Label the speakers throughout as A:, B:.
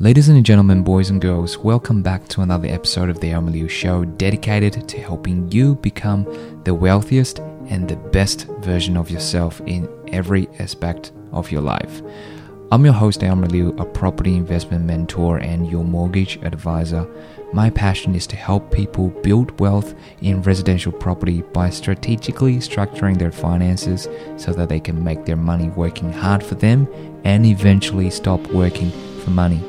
A: Ladies and gentlemen, boys and girls, welcome back to another episode of the Elmer Liu Show dedicated to helping you become the wealthiest and the best version of yourself in every aspect of your life. I'm your host, Elmer Liu, a property investment mentor and your mortgage advisor. My passion is to help people build wealth in residential property by strategically structuring their finances so that they can make their money working hard for them and eventually stop working for money.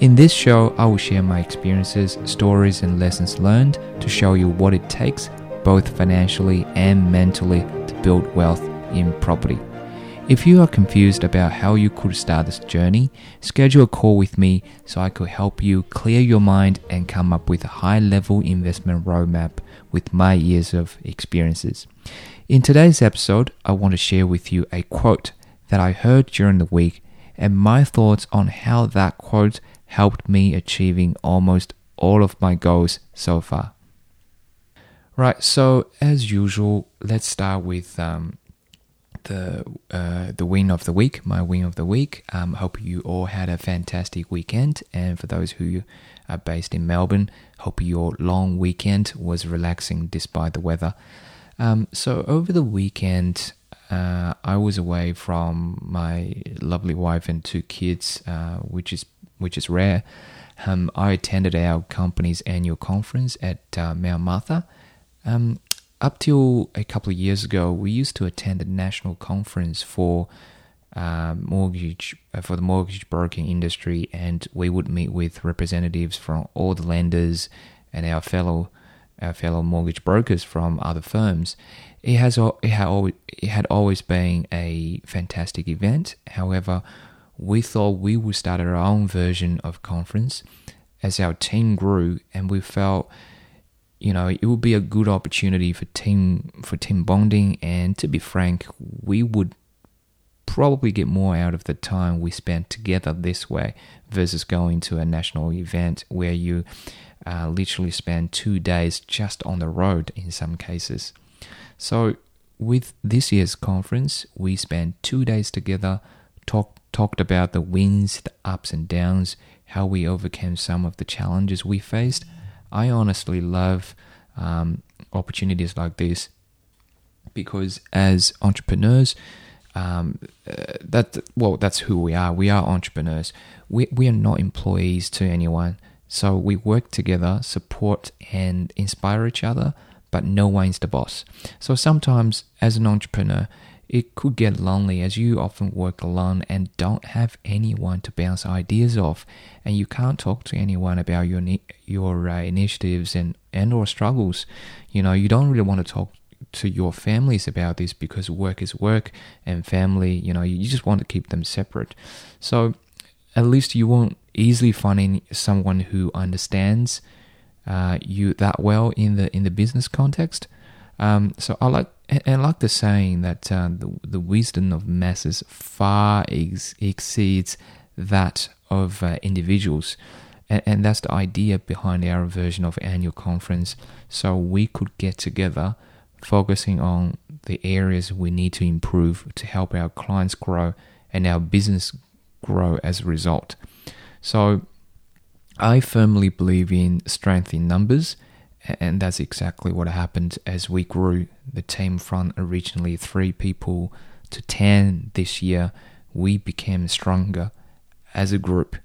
A: In this show, I will share my experiences, stories, and lessons learned to show you what it takes, both financially and mentally, to build wealth in property. If you are confused about how you could start this journey, schedule a call with me so I could help you clear your mind and come up with a high level investment roadmap with my years of experiences. In today's episode, I want to share with you a quote that I heard during the week and my thoughts on how that quote helped me achieving almost all of my goals so far. Right, so as usual, let's start with um, the uh, the win of the week. My win of the week. Um, hope you all had a fantastic weekend, and for those who are based in Melbourne, hope your long weekend was relaxing despite the weather. Um, so over the weekend, uh, I was away from my lovely wife and two kids, uh, which is which is rare. Um, I attended our company's annual conference at uh, Mount Martha. Um, up till a couple of years ago, we used to attend a national conference for uh, mortgage uh, for the mortgage broking industry, and we would meet with representatives from all the lenders and our fellow our fellow mortgage brokers from other firms. It has it had always, it had always been a fantastic event. However, we thought we would start our own version of conference as our team grew and we felt you know it would be a good opportunity for team for team bonding. And to be frank we would probably get more out of the time we spent together this way versus going to a national event where you uh, literally spend two days just on the road in some cases. So with this year's conference we spent two days together talk talked about the wins, the ups and downs, how we overcame some of the challenges we faced. I honestly love um, opportunities like this because as entrepreneurs, um, uh, that well, that's who we are. We are entrepreneurs. We we are not employees to anyone. So we work together, support and inspire each other, but no one's the boss. So sometimes as an entrepreneur, it could get lonely as you often work alone and don't have anyone to bounce ideas off, and you can't talk to anyone about your your uh, initiatives and and or struggles. You know, you don't really want to talk to your families about this because work is work and family. You know, you just want to keep them separate. So at least you won't easily find someone who understands uh, you that well in the in the business context. Um, so I like and, like the saying that uh, the, the wisdom of masses far ex- exceeds that of uh, individuals. And, and that's the idea behind our version of annual conference. So we could get together focusing on the areas we need to improve to help our clients grow and our business grow as a result. So I firmly believe in strength in numbers and that's exactly what happened as we grew the team from originally three people to 10 this year. We became stronger as a group.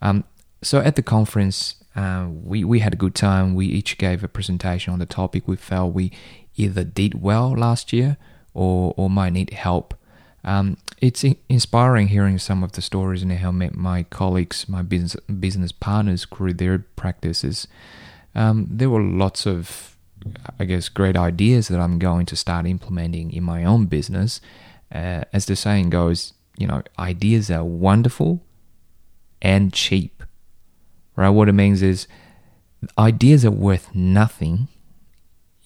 A: Um, so at the conference, uh, we, we had a good time. We each gave a presentation on the topic we felt we either did well last year or, or might need help. Um, it's inspiring hearing some of the stories and how my colleagues, my business business partners grew their practices um, there were lots of, I guess, great ideas that I'm going to start implementing in my own business. Uh, as the saying goes, you know, ideas are wonderful and cheap, right? What it means is ideas are worth nothing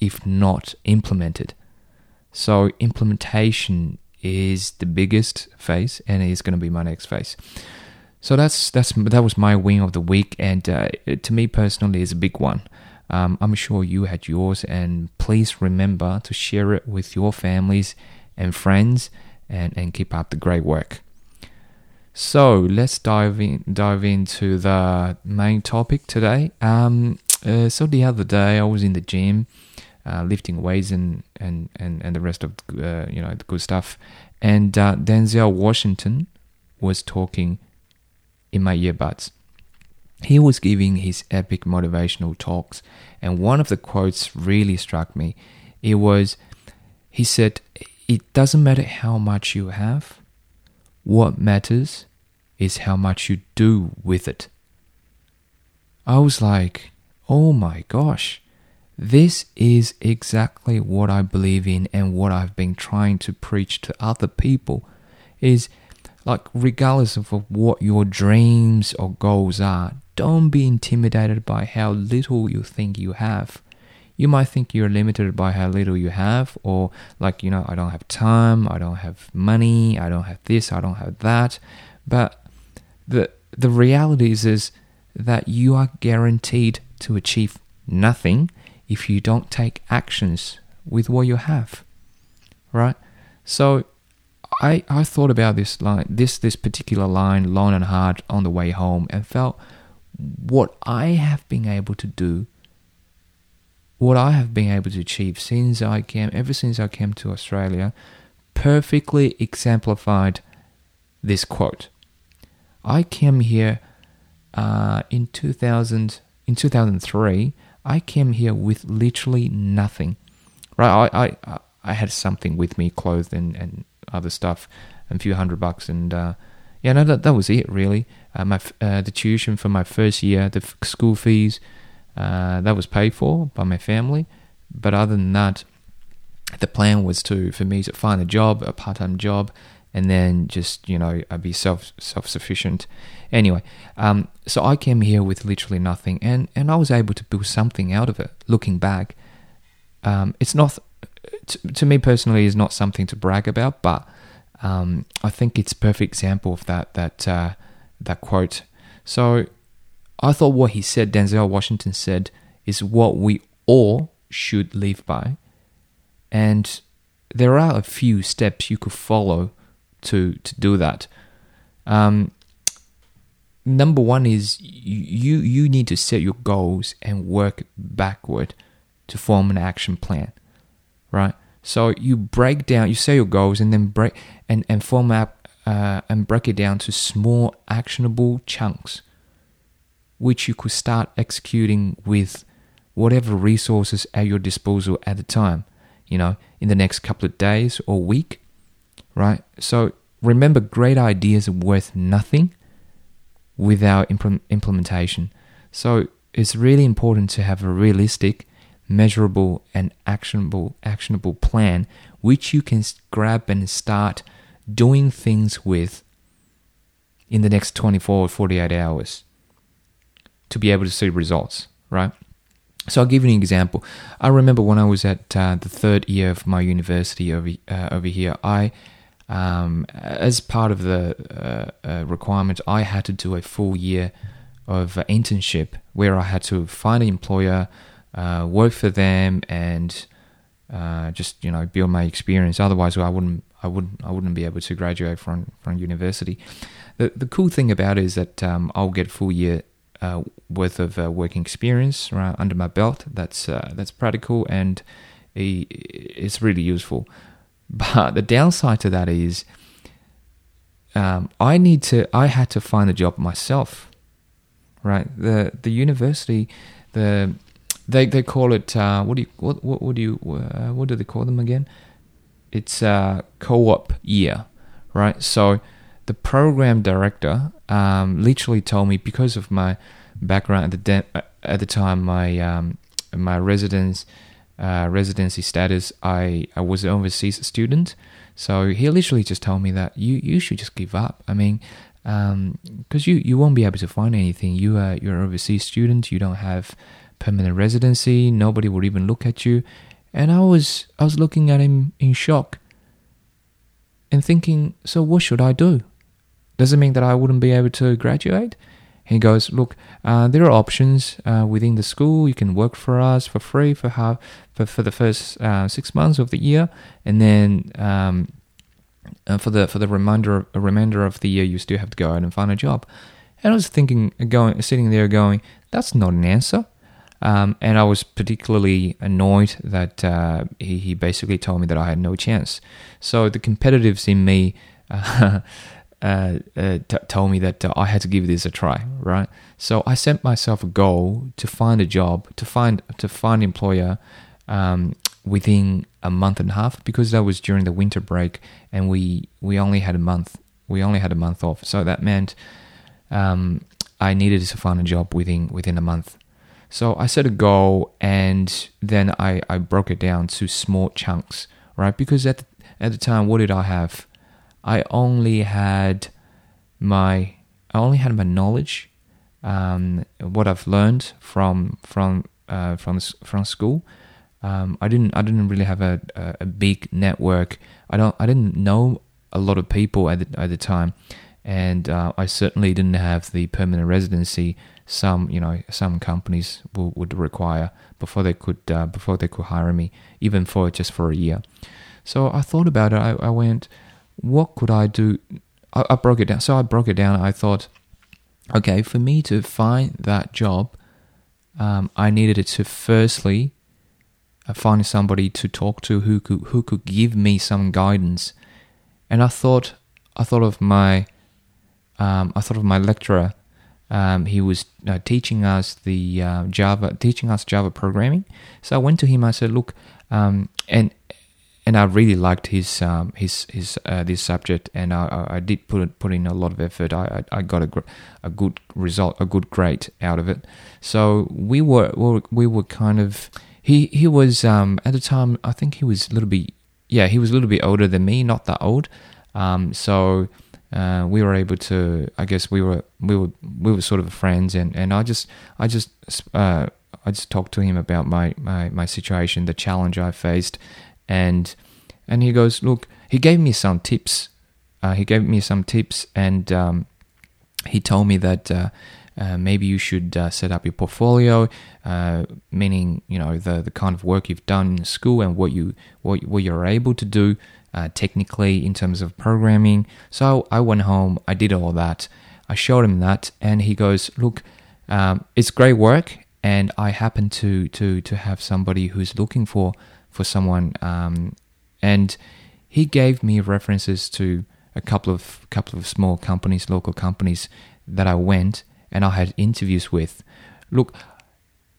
A: if not implemented. So implementation is the biggest phase and is going to be my next phase. So that's that's that was my win of the week, and uh, to me personally, is a big one. Um, I'm sure you had yours, and please remember to share it with your families and friends, and and keep up the great work. So let's dive in dive into the main topic today. Um, uh, so the other day I was in the gym, uh, lifting weights and and and, and the rest of uh, you know the good stuff, and uh, Denzel Washington was talking in my earbuds. He was giving his epic motivational talks, and one of the quotes really struck me. It was, he said, "It doesn't matter how much you have." What matters is how much you do with it. I was like, oh my gosh, this is exactly what I believe in and what I've been trying to preach to other people is like regardless of what your dreams or goals are, don't be intimidated by how little you think you have you might think you're limited by how little you have, or like, you know, I don't have time, I don't have money, I don't have this, I don't have that. But the, the reality is, is that you are guaranteed to achieve nothing if you don't take actions with what you have. Right? So I, I thought about this line, this this particular line long and hard on the way home and felt what I have been able to do what I have been able to achieve since I came, ever since I came to Australia, perfectly exemplified this quote. I came here uh, in 2000, in 2003. I came here with literally nothing. Right, I, I, I had something with me, clothes and, and other stuff, and a few hundred bucks, and uh, yeah, no, that, that was it really. Uh, my uh, the tuition for my first year, the school fees, uh, that was paid for by my family. But other than that, the plan was to for me to find a job, a part time job, and then just you know I'd be self self sufficient. Anyway, um, so I came here with literally nothing, and and I was able to build something out of it. Looking back, um, it's not to, to, me personally is not something to brag about, but um, I think it's a perfect example of that that uh, that quote. So I thought what he said, Denzel Washington said, is what we all should live by. And there are a few steps you could follow to, to do that. Um, number one is you, you need to set your goals and work backward to form an action plan, right? So you break down, you set your goals and then break and, and form up uh, and break it down to small actionable chunks which you could start executing with whatever resources at your disposal at the time, you know, in the next couple of days or week, right? So remember, great ideas are worth nothing without implementation. So it's really important to have a realistic, measurable, and actionable actionable plan which you can grab and start doing things with in the next 24 or 48 hours to be able to see results, right? So I'll give you an example. I remember when I was at uh, the third year of my university over uh, over here, I, um, as part of the uh, uh requirement, I had to do a full year of internship where I had to find an employer, uh, work for them, and uh, just you know build my experience. Otherwise, I wouldn't I wouldn't I wouldn't be able to graduate from from university. The the cool thing about it is that um, I'll get full year uh, worth of uh, working experience right, under my belt. That's uh, that's practical and it's really useful. But the downside to that is, um, I need to. I had to find a job myself. Right. The the university, the they they call it uh, what do you what what, what do you uh, what do they call them again? It's a co-op year, right? So the program director um, literally told me because of my background at the de- at the time, my um, my residence uh, residency status, I, I was an overseas student. So he literally just told me that you, you should just give up. I mean, because um, you, you won't be able to find anything. You are you're an overseas student. You don't have permanent residency. Nobody would even look at you. And I was I was looking at him in shock and thinking, so what should I do? Does it mean that I wouldn't be able to graduate? He goes, look, uh, there are options uh, within the school. You can work for us for free for how for, for the first uh, six months of the year, and then um, uh, for the for the remainder remainder of the year, you still have to go out and find a job. And I was thinking, going sitting there, going, that's not an answer. Um, and I was particularly annoyed that uh, he, he, basically told me that I had no chance. So the competitives in me uh, uh, t- told me that uh, I had to give this a try, right? So I set myself a goal to find a job, to find to find employer um, within a month and a half because that was during the winter break, and we we only had a month. We only had a month off, so that meant um, I needed to find a job within within a month. So I set a goal and then I, I broke it down to small chunks, right? Because at the, at the time, what did I have? I only had my I only had my knowledge, um, what I've learned from from uh, from from school. Um, I didn't I didn't really have a, a, a big network. I don't I didn't know a lot of people at the, at the time, and uh, I certainly didn't have the permanent residency some you know some companies would require before they could uh, before they could hire me even for just for a year. So i thought about it. I, I went what could i do? I, I, broke it down. So i broke it down. I thought okay for me to find that job um, i needed to firstly uh, find somebody to talk to who could who could give me some guidance. And i thought i thought of my um, i thought of my lecturer um, he was uh, teaching us the uh, Java, teaching us Java programming. So I went to him. I said, "Look," um, and and I really liked his um, his his uh, this subject, and I, I did put put in a lot of effort. I I, got a a good result, a good grade out of it. So we were we were kind of he he was um, at the time. I think he was a little bit yeah he was a little bit older than me, not that old. Um, so uh, we were able to. I guess we were we were we were sort of friends, and, and I just I just uh, I just talked to him about my, my my situation, the challenge I faced, and and he goes, look, he gave me some tips. Uh, he gave me some tips, and um, he told me that. Uh, uh, maybe you should uh, set up your portfolio, uh, meaning you know the the kind of work you've done in school and what you what what you're able to do uh, technically in terms of programming. So I went home, I did all that. I showed him that, and he goes, "Look, um, it's great work, and I happen to to to have somebody who's looking for for someone." Um, and he gave me references to a couple of couple of small companies, local companies that I went and I had interviews with. Look,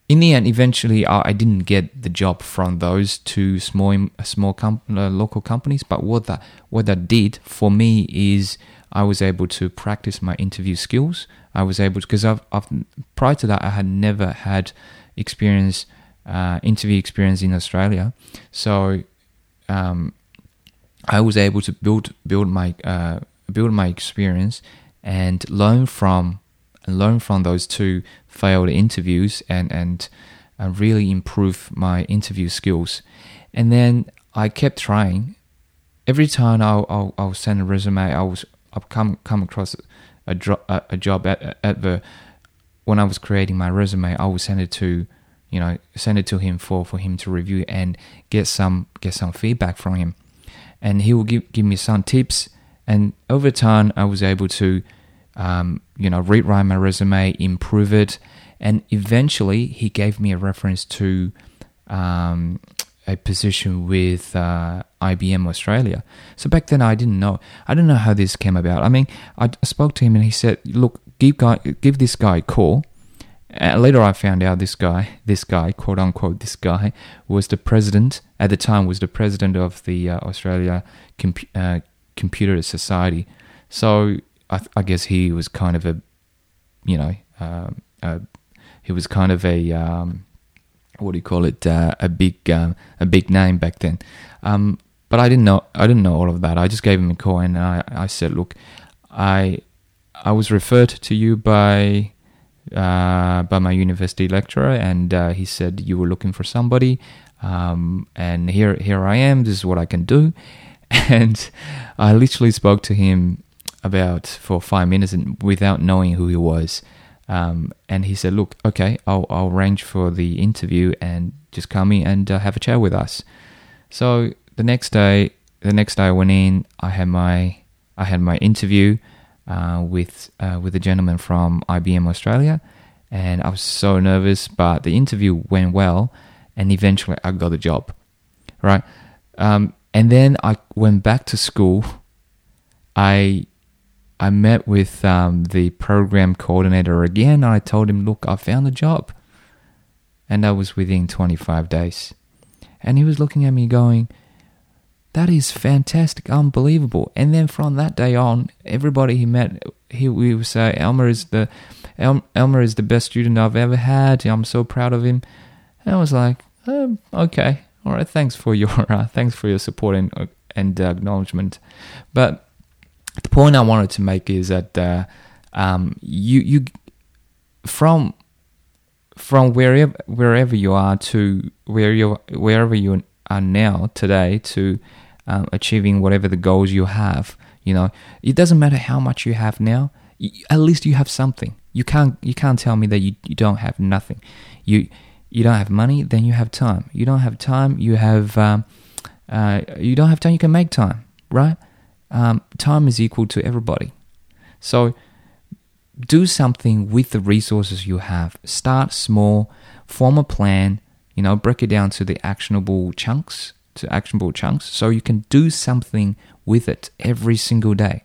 A: in the end, eventually, I didn't get the job from those two small small com- uh, local companies. But what that what that did for me is I was able to practice my interview skills. I was able to because I've, I've, prior to that I had never had experience uh, interview experience in Australia, so um, I was able to build build my uh, build my experience and learn from and learn from those two failed interviews and and uh, really improve my interview skills. And then I kept trying. Every time I'll, I'll, I'll send a resume, I was I'll come come across a, dro- a, a job at, the when I was creating my resume, I would send it to you know send it to him for, for him to review and get some get some feedback from him, and he will give give me some tips. And over time, I was able to um, you know, rewrite my resume, improve it, and eventually he gave me a reference to um, a position with uh, IBM Australia. So back then I didn't know. I don't know how this came about. I mean, I spoke to him and he said, "Look, give guy, give this guy a call." And later I found out this guy, this guy, quote unquote, this guy was the president at the time was the president of the uh, Australia uh, Computer Society. So I, I, guess he was kind of a, you know, um, uh, he was kind of a um, what do you call it? Uh, a big uh, a big name back then. Um, but I didn't know I didn't know all of that. I just gave him a call and I, I said, look, I I was referred to you by uh, by my university lecturer, and uh, he said you were looking for somebody, um, and here here I am. This is what I can do, and I literally spoke to him about for five minutes and without knowing who he was. Um, and he said, "Look, okay, I'll, I'll arrange for the interview and just come in and uh, have a chat with us." So the next day, the next day I went in. I had my I had my interview uh, with uh, with a gentleman from IBM Australia, and I was so nervous, but the interview went well, and eventually I got the job, right? Um, and then I went back to school. I I met with um, the program coordinator again, I told him, "Look, I found a job," and that was within 25 days. And he was looking at me, going, "That is fantastic, unbelievable." And then from that day on, everybody he met, he we would say, "Elmer is the El- Elmer is the best student I've ever had. I'm so proud of him." And I was like, um, "Okay, all right, thanks for your uh, thanks for your support and uh, and uh, acknowledgement." But the point I wanted to make is that uh, um, you you from from wherever wherever you are to where you wherever you are now today to um, achieving whatever the goals you have. You know, it doesn't matter how much you have now. At least you have something. You can't you can't tell me that you, you don't have nothing. You you don't have money, then you have time. You don't have time, you have um, uh, you don't have time. You can make time, right? Um, time is equal to everybody. So do something with the resources you have. Start small, form a plan, you know, break it down to the actionable chunks, to actionable chunks, so you can do something with it every single day.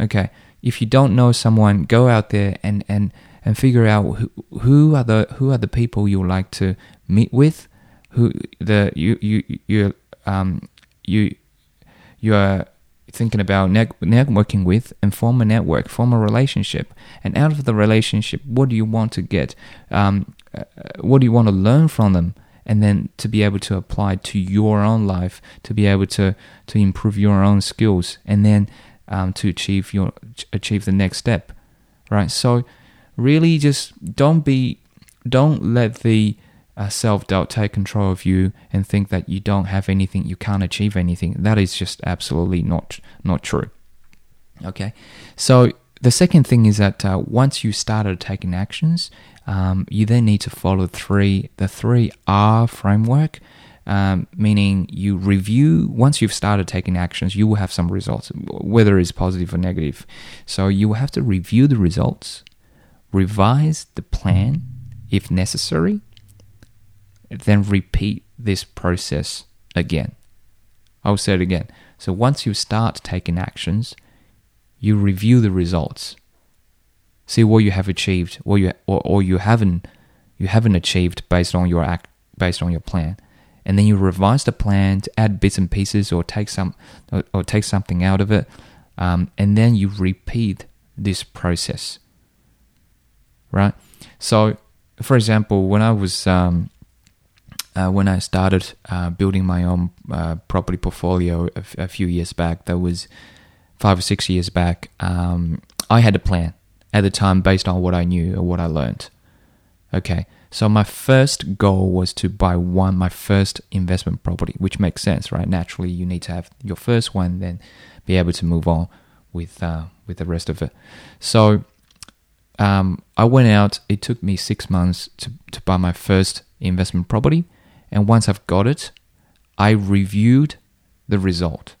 A: Okay. If you don't know someone, go out there and, and, and figure out who, who are the who are the people you like to meet with, who the you you you um you you are thinking about networking with and form a network, form a relationship. And out of the relationship, what do you want to get? Um, uh, what do you want to learn from them? And then to be able to apply to your own life, to be able to, to improve your own skills, and then um, to achieve your achieve the next step, right? So, really, just don't be, don't let the uh, self doubt take control of you and think that you don't have anything, you can't achieve anything. That is just absolutely not not true. Okay, so the second thing is that uh, once you started taking actions, um, you then need to follow three the three R framework. Um, meaning you review once you've started taking actions you will have some results whether it's positive or negative so you will have to review the results revise the plan if necessary then repeat this process again. I'll say it again. So once you start taking actions, you review the results. See what you have achieved, what you or, or you haven't you haven't achieved based on your act based on your plan. And then you revise the plan to add bits and pieces or take some or, or take something out of it. Um, and then you repeat this process. Right? So for example, when I was um, uh, when I started uh, building my own uh, property portfolio a, f- a few years back, that was five or six years back, um, I had a plan at the time based on what I knew or what I learned. Okay, so my first goal was to buy one, my first investment property, which makes sense, right? Naturally, you need to have your first one, then be able to move on with uh, with the rest of it. So um, I went out. It took me six months to to buy my first investment property and once I've got it, I reviewed the result.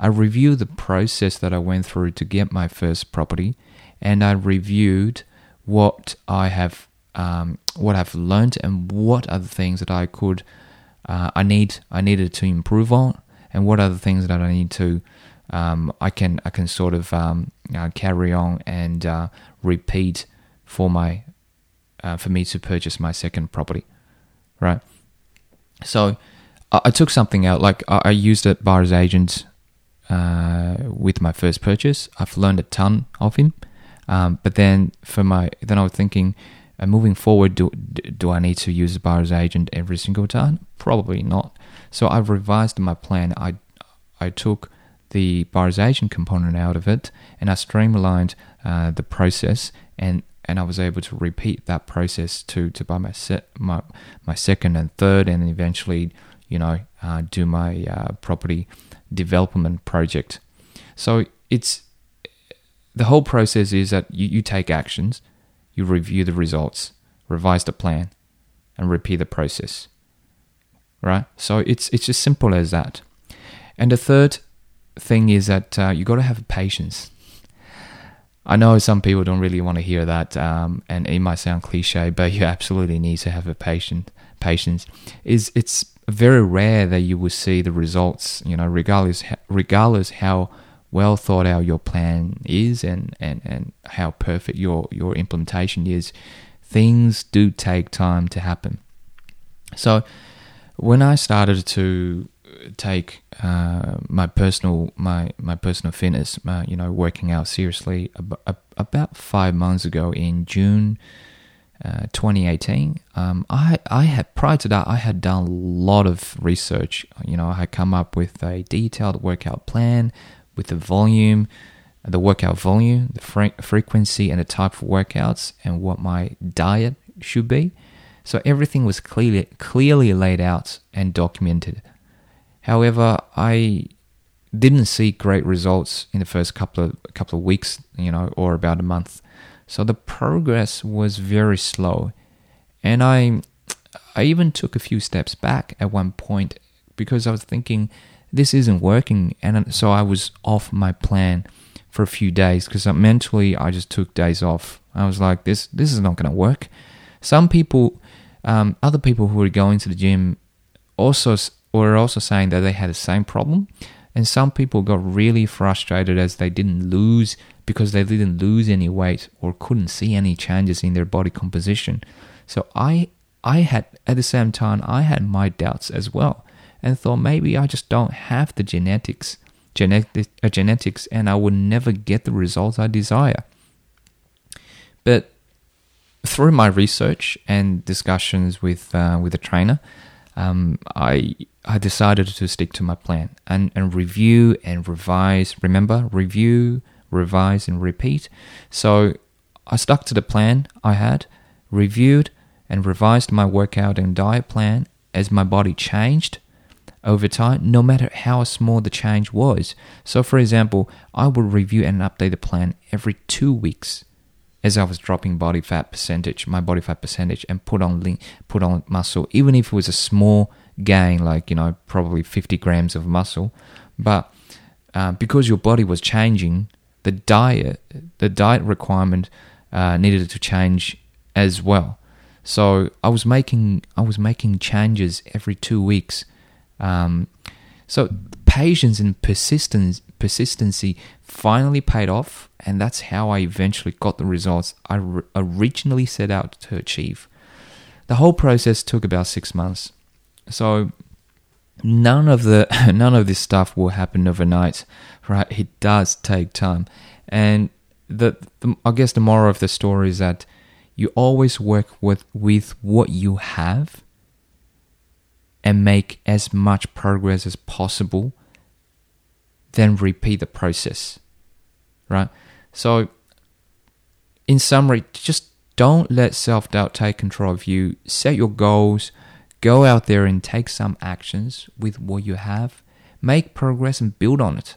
A: I reviewed the process that I went through to get my first property, and I reviewed what I have, um, what I've learned, and what are the things that I could, uh, I need, I needed to improve on, and what are the things that I need to, um, I can, I can sort of um, uh, carry on and uh, repeat for my, uh, for me to purchase my second property, right? So I, I took something out, like I, I used a buyer's agent uh, with my first purchase. I've learned a ton of him. Um, but then for my, then I was thinking, uh, moving forward, do, do I need to use a buyer's agent every single time? Probably not. So I've revised my plan. I, I took the buyer's agent component out of it and I streamlined uh, the process and and I was able to repeat that process to to buy my my my second and third, and eventually, you know, uh, do my uh, property development project. So it's the whole process is that you, you take actions, you review the results, revise the plan, and repeat the process. Right. So it's it's as simple as that. And the third thing is that uh, you got to have patience. I know some people don't really want to hear that, um, and it might sound cliche, but you absolutely need to have a patient patience. Is it's very rare that you will see the results, you know, regardless regardless how well thought out your plan is and, and, and how perfect your, your implementation is, things do take time to happen. So when I started to take uh, my personal my my personal fitness, my, you know, working out seriously ab- about five months ago in June uh, 2018. Um, I I had prior to that I had done a lot of research. You know, I had come up with a detailed workout plan with the volume, the workout volume, the fre- frequency, and the type of workouts, and what my diet should be. So everything was clearly clearly laid out and documented. However, I didn't see great results in the first couple of couple of weeks, you know, or about a month. So the progress was very slow, and I I even took a few steps back at one point because I was thinking this isn't working, and so I was off my plan for a few days because mentally I just took days off. I was like, this this is not going to work. Some people, um, other people who were going to the gym, also were also saying that they had the same problem, and some people got really frustrated as they didn't lose because they didn't lose any weight or couldn't see any changes in their body composition. So I I had at the same time I had my doubts as well and thought maybe I just don't have the genetics genetic, uh, genetics and I would never get the results I desire. But through my research and discussions with uh, with a trainer, um, I I decided to stick to my plan and, and review and revise. Remember, review, revise, and repeat. So I stuck to the plan I had, reviewed and revised my workout and diet plan as my body changed over time, no matter how small the change was. So, for example, I would review and update the plan every two weeks as I was dropping body fat percentage, my body fat percentage, and put on lean, put on muscle, even if it was a small gain, like you know, probably 50 grams of muscle, but uh, because your body was changing, the diet, the diet requirement uh, needed to change as well. So I was making I was making changes every two weeks. Um, so patience and persistence persistency finally paid off, and that's how I eventually got the results I originally set out to achieve. The whole process took about six months. So none of the none of this stuff will happen overnight, right? It does take time, and the, the I guess the moral of the story is that you always work with with what you have and make as much progress as possible then repeat the process right? So in summary just don't let self-doubt take control of you. Set your goals go out there and take some actions with what you have make progress and build on it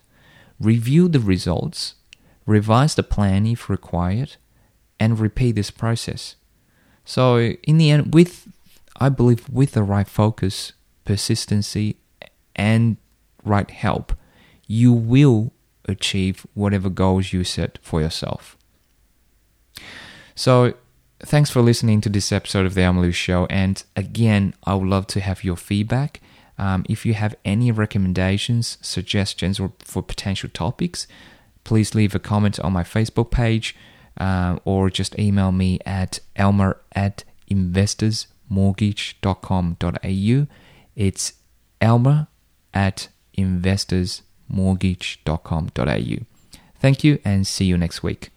A: review the results revise the plan if required, and repeat this process. So, in the end, with I believe with the right focus, persistency, and right help, you will achieve whatever goals you set for yourself. So, thanks for listening to this episode of the Elmer Liu Show. And again, I would love to have your feedback. Um, if you have any recommendations, suggestions, or for potential topics, please leave a comment on my Facebook page uh, or just email me at elmer at investorsmortgage.com.au. It's elmer at investorsmortgage.com.au. Thank you and see you next week.